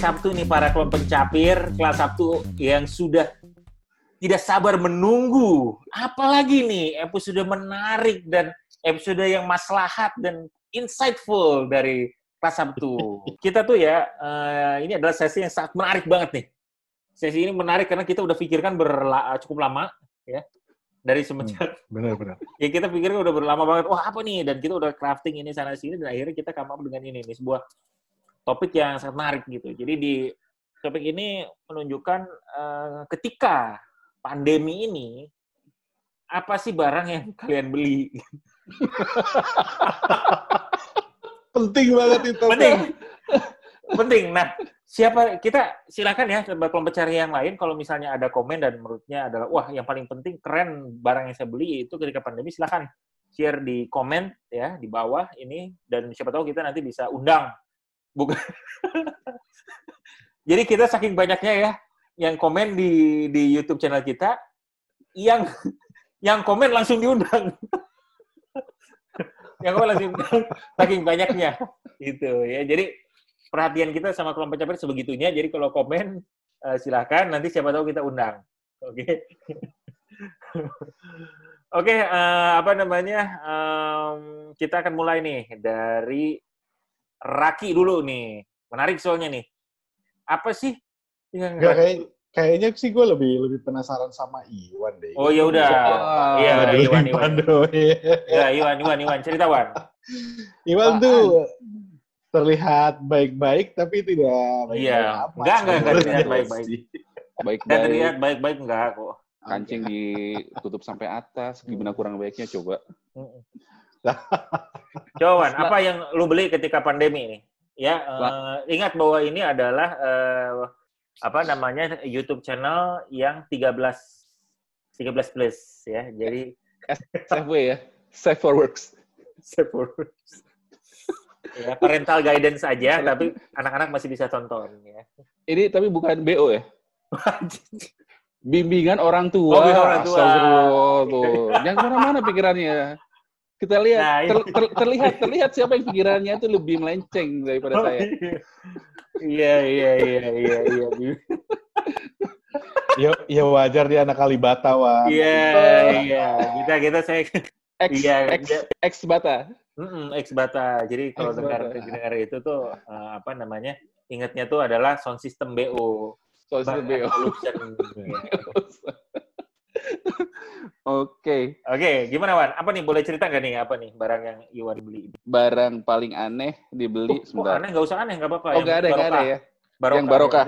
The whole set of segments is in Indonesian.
Sabtu nih para kelompok pencapir kelas Sabtu yang sudah tidak sabar menunggu. Apalagi nih episode menarik dan episode yang maslahat dan insightful dari kelas Sabtu. Kita tuh ya, uh, ini adalah sesi yang sangat menarik banget nih. Sesi ini menarik karena kita udah pikirkan berla cukup lama, ya dari semenjak benar-benar ya kita pikirkan udah berlama banget wah apa nih dan kita udah crafting ini sana sini dan akhirnya kita come up dengan ini nih sebuah topik yang sangat menarik gitu. Jadi di topik ini menunjukkan uh, ketika pandemi ini apa sih barang yang kalian beli? Penting banget itu penting. Penting. Nah siapa kita silakan ya kelompok cari yang lain. Kalau misalnya ada komen dan menurutnya adalah wah yang paling penting keren barang yang saya beli itu ketika pandemi silakan share di komen ya di bawah ini. Dan siapa tahu kita nanti bisa undang bukan jadi kita saking banyaknya ya yang komen di di YouTube channel kita yang yang komen langsung diundang yang komen langsung saking banyaknya gitu ya jadi perhatian kita sama kelompok capek sebegitunya. Jadi kalau komen uh, silahkan nanti siapa tahu kita undang. Oke. Okay? Oke, okay, uh, eh, apa namanya? Um, kita akan mulai nih dari Raki dulu nih. Menarik soalnya nih. Apa sih yang Gak, kayak, kayaknya sih gue lebih lebih penasaran sama Iwan deh. Oh ya udah. Oh, iya, udah Iwan, Iwan. Ya, Iwan, Iwan, Iwan. Cerita, Wan. Iwan tuh terlihat baik-baik tapi tidak baik-baik iya. Enggak, enggak, enggak terlihat baik-baik. Baik-baik. Enggak terlihat baik-baik enggak kok. Kancing ditutup sampai atas, gimana kurang baiknya coba. Coba, apa yang lu beli ketika pandemi ini? Ya, uh, ingat bahwa ini adalah uh, apa namanya YouTube channel yang 13 13 plus ya. Jadi SFW ya. Safe for Works. Safe for Works ya, parental guidance aja, tapi anak-anak masih bisa tonton. Ya. Ini tapi bukan BO ya? Bimbingan orang tua. Oh, orang tua. tuh. Jangan ke mana-mana pikirannya. Kita lihat, nah, ter, ter, terlihat, terlihat siapa yang pikirannya itu lebih melenceng daripada oh, saya. Iya, iya, iya, iya, iya. Ya, ya wajar dia anak Kalibata, wah. Iya, iya. Kita kita saya X, iya, X, X Bata. Mm X Bata. Jadi kalau dengar dengar itu tuh uh, apa namanya? Ingatnya tuh adalah sound system BO. Sound system BO. Oke. Oke, gimana Wan? Apa nih boleh cerita nggak nih apa nih barang yang Iwan beli? Barang paling aneh dibeli oh, sebentar. Oh, aneh nggak usah aneh nggak apa-apa. Oh nggak ada nggak ada ya. Barokah, yang barokah.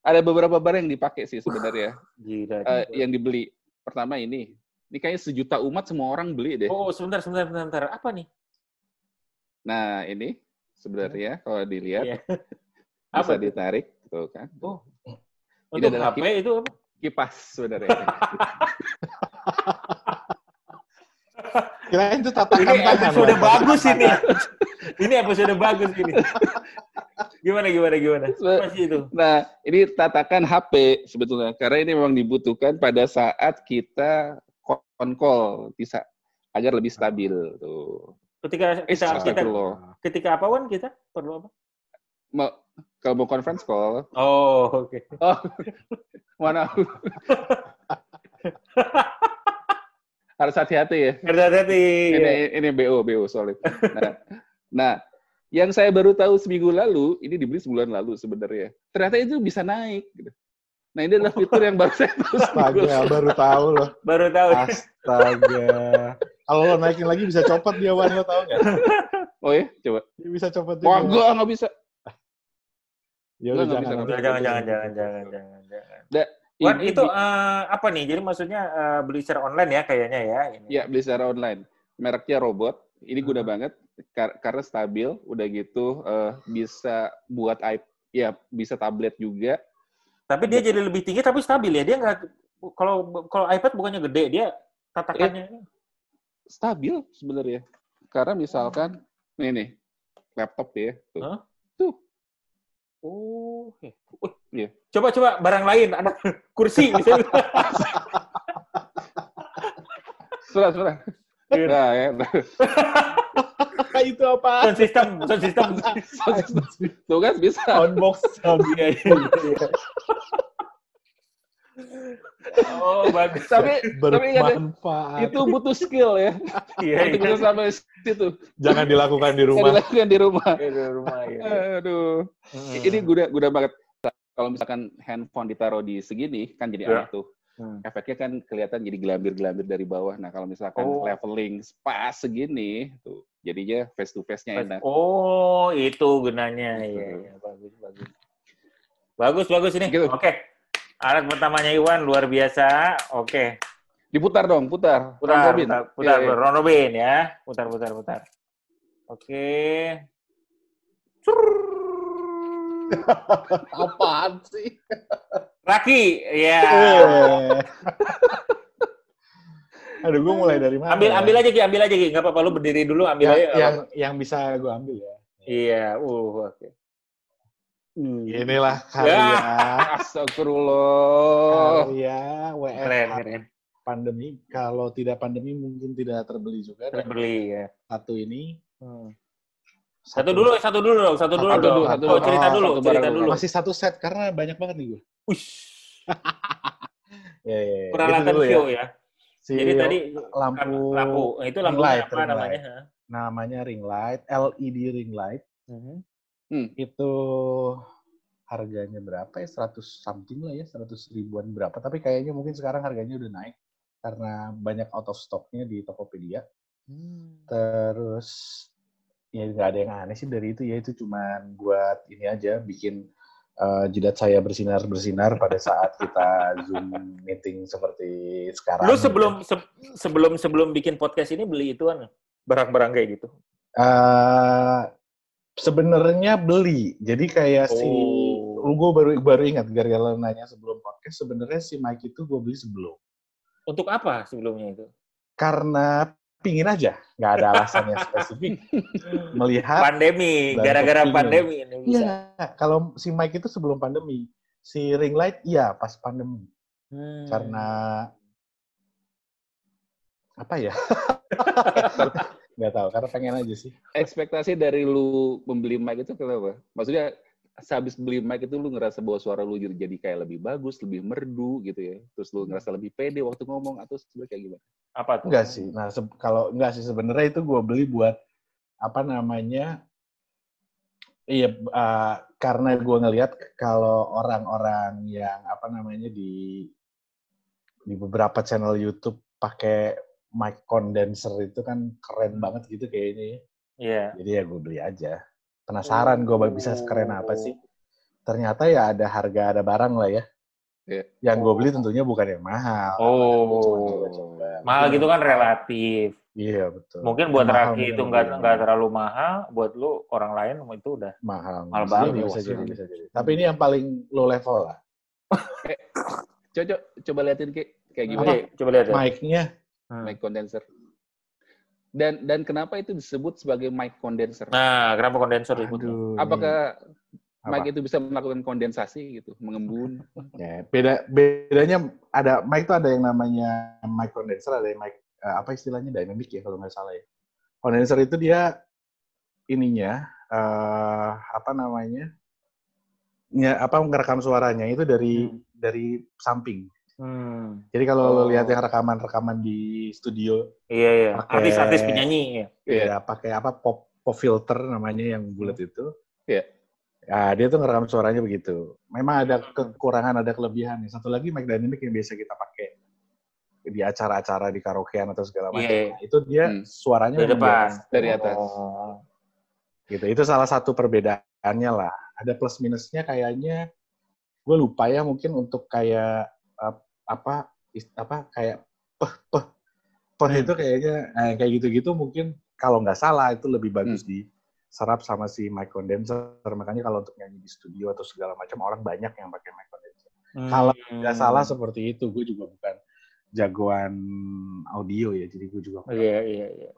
Ada beberapa barang yang dipakai sih sebenarnya. Gila, uh, yang dibeli. Pertama ini, ini kayaknya sejuta umat semua orang beli deh. Oh, sebentar, sebentar, sebentar. Apa nih? Nah, ini sebenarnya hmm. kalau dilihat yeah. bisa apa ditarik, tuh kan. Oh. Ini Untuk HP kipas, itu apa? Kipas sebenarnya. Kirain itu tatakan ini tangan. Episode bagus ini. ini episode bagus ini. Gimana gimana gimana? Masih itu. Nah, ini tatakan HP sebetulnya karena ini memang dibutuhkan pada saat kita on call bisa agar lebih stabil tuh. Ketika kita, kita ketika apa Wan kita perlu apa? Mau kalau mau conference call. Oh, oke. Okay. Oh. Mana? Harus hati-hati ya. Harus hati-hati. Ini ya. ini BO BO solid. Nah, nah, yang saya baru tahu seminggu lalu, ini dibeli sebulan lalu sebenarnya. Ternyata itu bisa naik. Gitu. Nah ini adalah fitur yang baru saya tahu. Astaga, baru tahu loh. Baru tahu. Astaga. Kalau lo naikin lagi bisa copot dia Wan, lo tau nggak? Oh ya, coba. Dia bisa copot juga. Wah, enggak, nggak bisa. Ya udah jangan, jangan, jangan, jangan, jangan, jangan, jangan, jangan. Wan, itu uh, apa nih? Jadi maksudnya uh, beli secara online ya kayaknya ya? Iya, beli secara online. Mereknya robot. Ini guna hmm. banget kar karena stabil. Udah gitu uh, bisa buat iP ya bisa tablet juga tapi dia jadi lebih tinggi tapi stabil ya. Dia nggak kalau kalau iPad bukannya gede, dia tatakannya eh, stabil sebenarnya. Karena misalkan hmm. nih nih laptop ya tuh. Huh? Tuh. Oh, uh, yeah. Coba coba barang lain, ada kursi misalnya. sudah, sudah. Nah, ya. itu apa? Sound system, sound system. Tuh kan bisa. Soundbox. Sound Iya, iya. Oh, bagus. Tapi tapi ingat ya, bermanfaat. itu butuh skill ya. Iya, Untuk iya. sampai situ. Jangan dilakukan di rumah. dilakukan di rumah. Iya, di rumah ya. Aduh. Hmm. Ini guna guna banget. Kalau misalkan handphone ditaruh di segini kan jadi Ya. aneh tuh. Hmm. Efeknya kan kelihatan jadi gelambir-gelambir dari bawah. Nah, kalau misalkan Oh. leveling pas segini tuh jadinya face to face-nya enak. Oh, itu gunanya. Iya, iya, bagus, bagus. Bagus, bagus ini. Gitu. Oke. Alat pertamanya Iwan luar biasa. Oke. Diputar dong, putar. Putar, robin. putar, putar, Iya, iya. round robin ya. Putar, putar, putar. Oke. Apaan sih? Raki, ya. Eh. Aduh, gue mulai dari mana? Ambil, ambil aja Ki, ambil aja Ki. Nggak apa-apa, lu berdiri dulu, ambil yang, aja. yang, yang bisa gue ambil ya. Iya, uh, oke. Inilah Ya. karya, Astagfirullah. karya WFH Keren, keren. pandemi. Kalau tidak pandemi mungkin tidak terbeli juga. Terbeli ya. Satu ini. Satu dulu, satu dulu dong, satu dulu Satu dong. dulu, satu Oh, dulu. cerita Oh, dulu, satu cerita dulu. Masih satu set karena banyak banget nih gue. Ush, Ya, ya, ya. peralatan Itu dulu show ya. Si Jadi tadi lampu, lampu, itu lampu light, apa ring namanya? light. namanya ring light, LED ring light. Mhm. Itu harganya berapa ya? 100 something lah ya, 100 ribuan berapa. Tapi kayaknya mungkin sekarang harganya udah naik karena banyak out of stocknya di Tokopedia. Terus ya nggak ada yang aneh sih dari itu ya itu cuman buat ini aja bikin eh, jidat saya bersinar bersinar pada saat kita zoom meeting seperti sekarang. Lu sebelum se- sebelum sebelum bikin podcast ini beli ituan barang-barang kayak gitu. Eh, sebenarnya beli. Jadi kayak si Oh. lu gue baru baru ingat gara-gara nanya sebelum podcast sebenarnya si mic itu gue beli sebelum Untuk apa sebelumnya itu? karena pingin aja nggak ada alasan yang spesifik melihat Pandemi, gara-gara pandemi ini bisa. Iya, kalau si mic itu sebelum pandemi. Si ring light iya pas pandemi. Hmm. Karena apa ya? Nggak tahu, karena pengen aja sih. Ekspektasi dari lu membeli mic itu kenapa? Maksudnya sehabis beli mic itu lu ngerasa bahwa suara lu jadi kayak lebih bagus, lebih merdu gitu ya. Terus lu ngerasa lebih pede waktu ngomong atau sebenarnya kayak gimana? apa tuh? Enggak sih. Nah, kalau enggak sih sebenarnya itu gue beli buat apa namanya? Iya, eh, karena gue ngelihat kalau orang-orang yang apa namanya di di beberapa channel YouTube pakai mic condenser itu kan keren banget gitu kayaknya. ya. Iya. Jadi ya gue beli aja. Penasaran gue bisa sekeren apa sih. Ternyata ya ada harga, ada barang lah ya. Iya. Yang gue beli tentunya bukan yang mahal. Oh. Gua cuma coba-coba. Mahal gitu kan relatif. Iya betul. Mungkin buat mahal Raki itu nggak mahal. nggak terlalu mahal, buat lu orang lain itu udah mahal. Mahal Bisa banget jadi, ya, bisa wah, jadi, sih. bisa jadi. Tapi ini yang paling low level lah. Coba coba liatin kayak kayak gimana coba lihat ya. Mic-nya Hmm. mic condenser. Dan dan kenapa itu disebut sebagai mic condenser? Nah, kenapa kondensor disebutnya? aduh. Apakah Apa? mic itu bisa melakukan kondensasi gitu, mengembun? Ya, beda bedanya ada mic itu ada yang namanya mic condenser, ada yang mic eh, apa istilahnya dynamic ya kalau nggak salah ya. Condenser itu dia ininya eh apa namanya? Ya, apa ngerekam suaranya itu dari Hmm. dari samping. Hmm. Jadi kalau lo Oh. lihat yang rekaman-rekaman di studio, Iya, iya. Artis-artis penyanyi. ya. Iya. ya pakai apa pop pop filter namanya yang bulat itu. Iya. Ya, dia tuh ngerekam suaranya begitu. Memang ada kekurangan, ada kelebihan. Satu lagi mic dynamic yang biasa kita pakai di acara-acara di karaokean atau segala macam. Iya. Itu dia Hmm. suaranya Dari depan. Dari atas. Oh. Gitu. Itu salah satu perbedaannya lah. Ada plus minusnya kayaknya gue lupa ya mungkin untuk kayak apa apa kayak peh peh peh Hmm. itu kayaknya eh, kayak gitu-gitu mungkin kalau nggak salah itu lebih bagus diserap sama si mic condenser makanya kalau untuk nyanyi di studio atau segala macam orang banyak yang pakai mic condenser Kalau nggak Hmm. salah seperti itu gue juga bukan jagoan audio ya jadi gue juga Iya, iya, iya.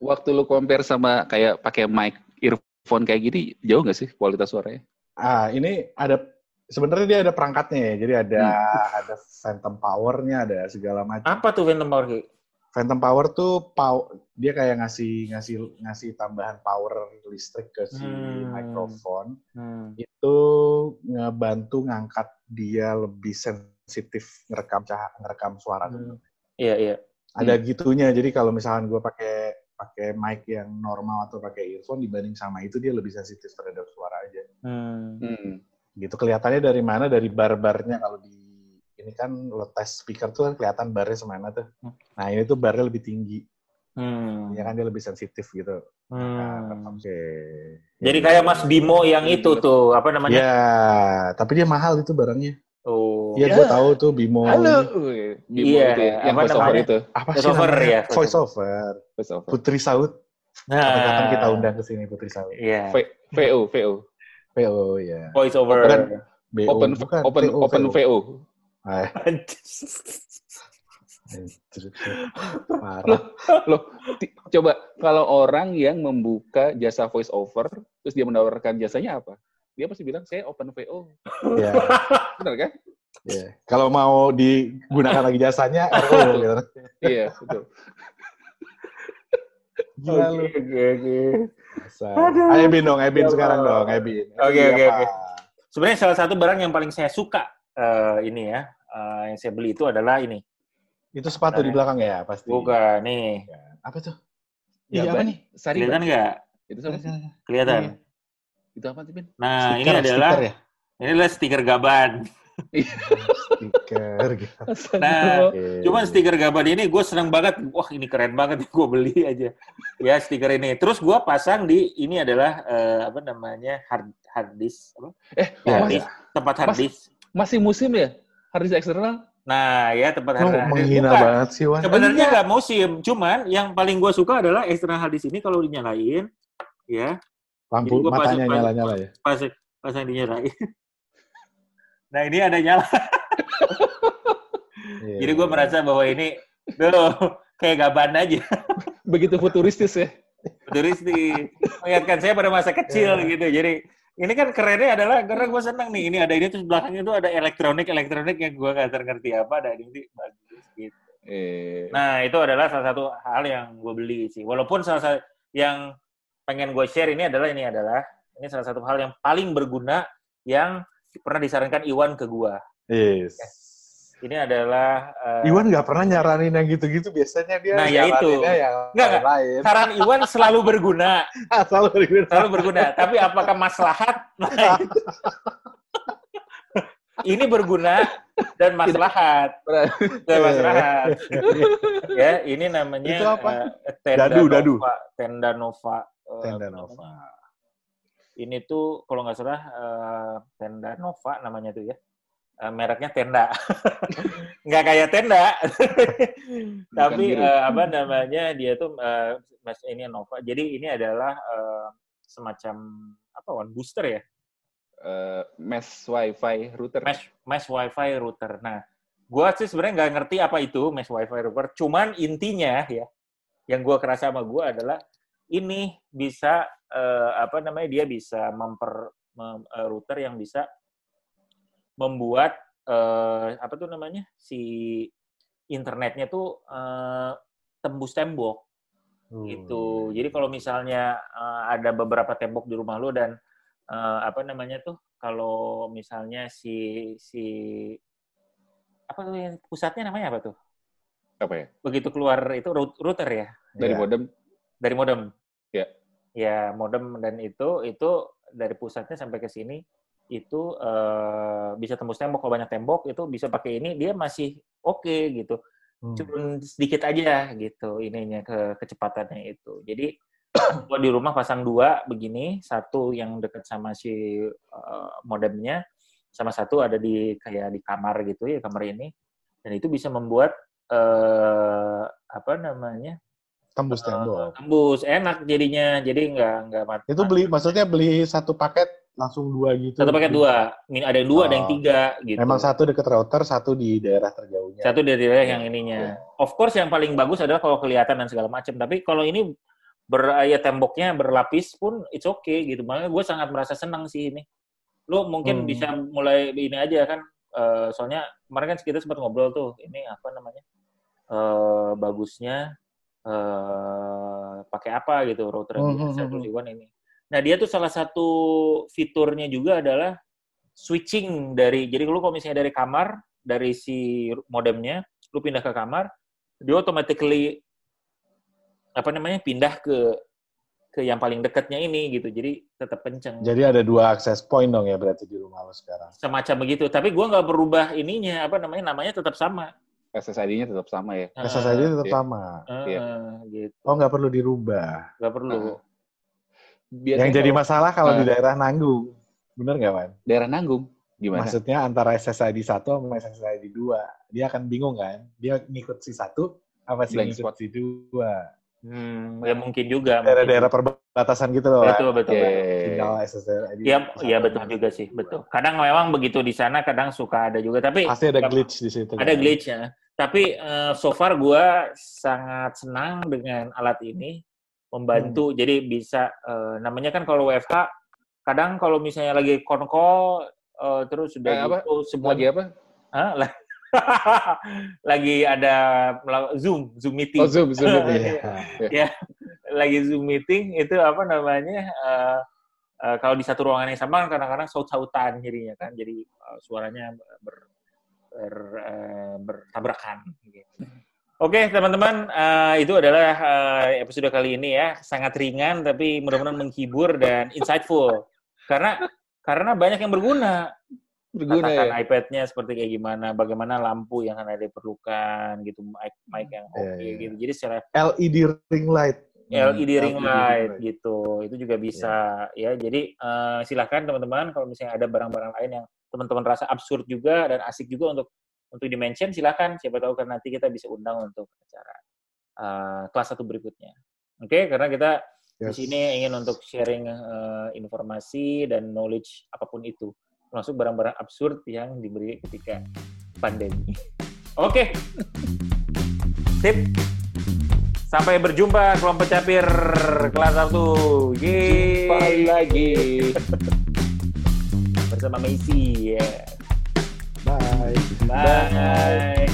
Waktu lu compare sama kayak pakai mic earphone kayak gini, jauh nggak sih kualitas suaranya? Ah, ini ada sebenarnya dia ada perangkatnya ya. Jadi ada Hmm. ada phantom power-nya, ada segala macam. Apa tuh Phantom Power? Ki? Phantom Power tuh pow dia kayak ngasih ngasih ngasih tambahan power listrik ke si Hmm. mikrofon Hmm. itu ngebantu ngangkat dia lebih sensitif ngerekam cahaya ngerekam suara Hmm. Iya, iya. ada gitunya jadi kalau misalkan gue pakai pakai mic yang normal atau pakai earphone dibanding sama itu dia lebih sensitif terhadap suara aja Hmm. Hmm. Gitu kelihatannya dari mana dari bar-barnya kalau di ini kan lo tes speaker tuh kan kelihatan barnya semana tuh Hmm. nah ini tuh barnya lebih tinggi Hmm. ya kan dia lebih sensitif gitu Nah, Hmm. oke Jadi kayak Mas Bimo yang itu tuh, apa namanya? ya tapi dia mahal itu barangnya Oh. Iya, Ya. gue tahu tuh Bimo. Halo. Bimo Iya, itu ya, yang apa voice over namanya? itu. Apa sih over, namanya? ya, voice Voice over. Voice over. Putri Saud. Nah, Kapan-kapan kita undang ke sini Putri Saud. Iya. V- VO, VO. PO ya. Voice over. Bukan. BO Open bukan. open open. VO. Anjir. Parah. Loh, coba kalau orang yang membuka jasa voice over terus dia menawarkan jasanya apa? Dia pasti bilang saya open VO. Ya, Benar kan? ya. Kalau mau digunakan lagi jasanya, RO gitu. iya, betul. Gila lu. Ayo Bin dong, Ebin Ya sekarang dong, Ebin. Oke, Ebin oke, apa? oke. Sebenarnya salah satu barang yang paling saya suka eh, ini ya, eh, yang saya beli itu adalah ini. Itu sepatu di belakang ya, pasti. Bukan, nih. Apa tuh? Ya, Iya, apa nih? Sari, Kelihatan nggak? Itu sama. Kelihatan. Iya. Itu apa sih, Bin? Nah, ini Stiker, adalah stiker ya? ini adalah stiker gaban. Stiker gitu. Nah, Oke. Cuman stiker gaban ini gue senang banget. Wah ini keren banget gue beli aja. Ya stiker ini. Terus gue pasang di ini adalah eh, apa namanya hard hard disk apa? Eh, Ya, Hard disk, tempat hard Mas- disk. masih musim ya? Harddisk eksternal? Nah ya tempat hard disk. menghina Bukan. banget sih, Wan. Sebenarnya nggak musim. Cuman yang paling gue suka adalah eksternal hard disk ini kalau dinyalain, ya Lampu matanya pasang- nyala-nyala ya. pas pasang dinyalain. Nah ini ada nyala. Iya. Jadi gue merasa bahwa ini, tuh kayak gaban aja. Begitu futuristis ya? futuristik mengingatkan saya pada masa kecil Iya. gitu jadi ini kan kerennya adalah karena gue senang nih ini ada ini terus belakangnya itu ada elektronik elektronik yang gue nggak ngerti apa dan ini bagus gitu Eh, nah itu adalah salah satu hal yang gue beli sih walaupun salah satu yang pengen gue share ini adalah ini adalah ini salah satu hal yang paling berguna yang pernah disarankan Iwan ke gue Yes. ini adalah eh, Iwan nggak pernah nyaranin yang gitu-gitu. Biasanya dia Nah, ya itu. yang Nggak, lain. saran Iwan selalu berguna Selalu berguna. selalu berguna. Tapi apakah maslahat? Nah, ini berguna dan maslahat. Dan maslahat. Ya, ini namanya Itu apa? eh, Tenda Dadu, Nova. dadu. Tenda Nova. Eh, Tenda Nova. Ini tuh kalau nggak salah eh, Tenda Nova namanya tuh ya. Eh, mereknya Tenda. nggak kayak tenda. Tapi eh, apa namanya dia tuh eh, mas- ini Nova. Jadi ini adalah eh, semacam apa one booster ya, eh, mesh wifi router. mesh mesh wifi router. Nah, gua sih sebenarnya nggak ngerti apa itu mesh wifi router. Cuman intinya ya, yang gua kerasa sama gua adalah ini bisa eh, apa namanya dia bisa memper mem- eh, router yang bisa membuat eh, apa tuh namanya si internetnya tuh eh, tembus tembok Hmm. gitu. Jadi kalau misalnya eh, ada beberapa tembok di rumah lo dan eh, apa namanya tuh kalau misalnya si si apa tuh yang pusatnya namanya apa tuh? Apa ya? Begitu keluar itu rout- router ya Dari Iya. modem. dari modem. Ya. Modem dan itu itu dari pusatnya sampai ke sini itu eh, bisa tembus tembok kalau banyak tembok itu bisa pakai ini dia masih oke gitu Hmm. cuma sedikit aja gitu ininya ke kecepatannya itu. Jadi gua di rumah pasang dua begini, satu yang dekat sama si uh, modemnya, sama satu ada di kayak di kamar gitu ya kamar ini, dan itu bisa membuat uh, apa namanya Tembus tembok. tembus enak jadinya, jadi nggak nggak mati. Itu beli, maksudnya beli satu paket langsung dua gitu. satu paket dua, Min- ada yang dua, ada yang Oh. tiga gitu. Memang satu deket router, satu di daerah terjauhnya. Satu dari daerah yang ininya. Of course yang paling bagus adalah kalau kelihatan dan segala macam. Tapi kalau ini ber ya temboknya berlapis pun it's okay gitu. Makanya gue sangat merasa senang sih ini. Lo mungkin Hmm. bisa mulai ini aja kan. eh, soalnya kemarin kan kita sempat ngobrol tuh. Ini apa namanya? uh, bagusnya uh, pakai apa gitu router Hmm, di hmm, hmm, S21 ini. Nah, dia tuh salah satu fiturnya juga adalah switching dari jadi lu kalau misalnya dari kamar dari si modemnya lu pindah ke kamar dia automatically apa namanya pindah ke ke yang paling dekatnya ini gitu jadi tetap kenceng Jadi ada dua akses point dong ya berarti di rumah lo sekarang. semacam begitu tapi gua nggak berubah ininya apa namanya namanya tetap sama SSID-nya tetap sama ya. SSID tetap iya. sama. Eh, Iya. gitu Oh nggak perlu dirubah. nggak perlu Biasanya Yang jadi kalau masalah kalau di Nah. daerah Nanggung. Bener nggak, Wan? daerah nanggung gimana? Maksudnya antara SSID 1 sama SSID 2. Dia akan bingung kan? Dia ngikut si satu apa sih Blank ngikut spot. si dua. Hmm, ya mungkin juga Daerah-daerah perbatasan gitu loh. Betul betul Iya, betul. iya, iya. Ya, ya betul juga sih, betul. Kadang memang begitu di sana, kadang suka ada juga. Tapi Pasti ada glitch di situ. ada kan? glitch ya. Tapi eh, so far gue sangat senang dengan alat ini membantu. Jadi bisa eh, namanya kan kalau WFH kadang kalau misalnya lagi konko eh, terus sudah Eh, apa? gitu semua Lagi apa? Hah? Lagi ada Zoom, Zoom meeting. Oh, Zoom, Zoom. Iya. lagi Zoom meeting itu apa namanya eh, eh, kalau di satu ruangan yang sama kadang-kadang saut-sautan jadinya kan jadi eh, suaranya ber, ber, eh, bertabrakan gitu. Oke teman-teman eh, itu adalah eh, episode kali ini ya sangat ringan tapi mudah-mudahan menghibur dan insightful karena karena banyak yang berguna Berguna ya. iPad-nya seperti kayak gimana, bagaimana lampu yang anda diperlukan gitu, mic, mic yang oke Iya, iya. gitu. Jadi secara LED ring light. LED ring LED light gitu, itu juga bisa ya. Jadi eh, silahkan teman-teman kalau misalnya ada barang-barang lain yang teman-teman rasa absurd juga dan asik juga untuk untuk dimention, silahkan. Siapa tahu kan nanti kita bisa undang untuk acara eh, kelas satu berikutnya. Oke, karena kita di Yes. sini ingin untuk sharing eh, informasi dan knowledge apa pun itu, termasuk barang-barang absurd yang diberi ketika pandemi. Oke, sip. Sampai berjumpa kelompok capir kelas 1. Yeay. Jumpa lagi. Bersama Messi. ya. Bye. Bye.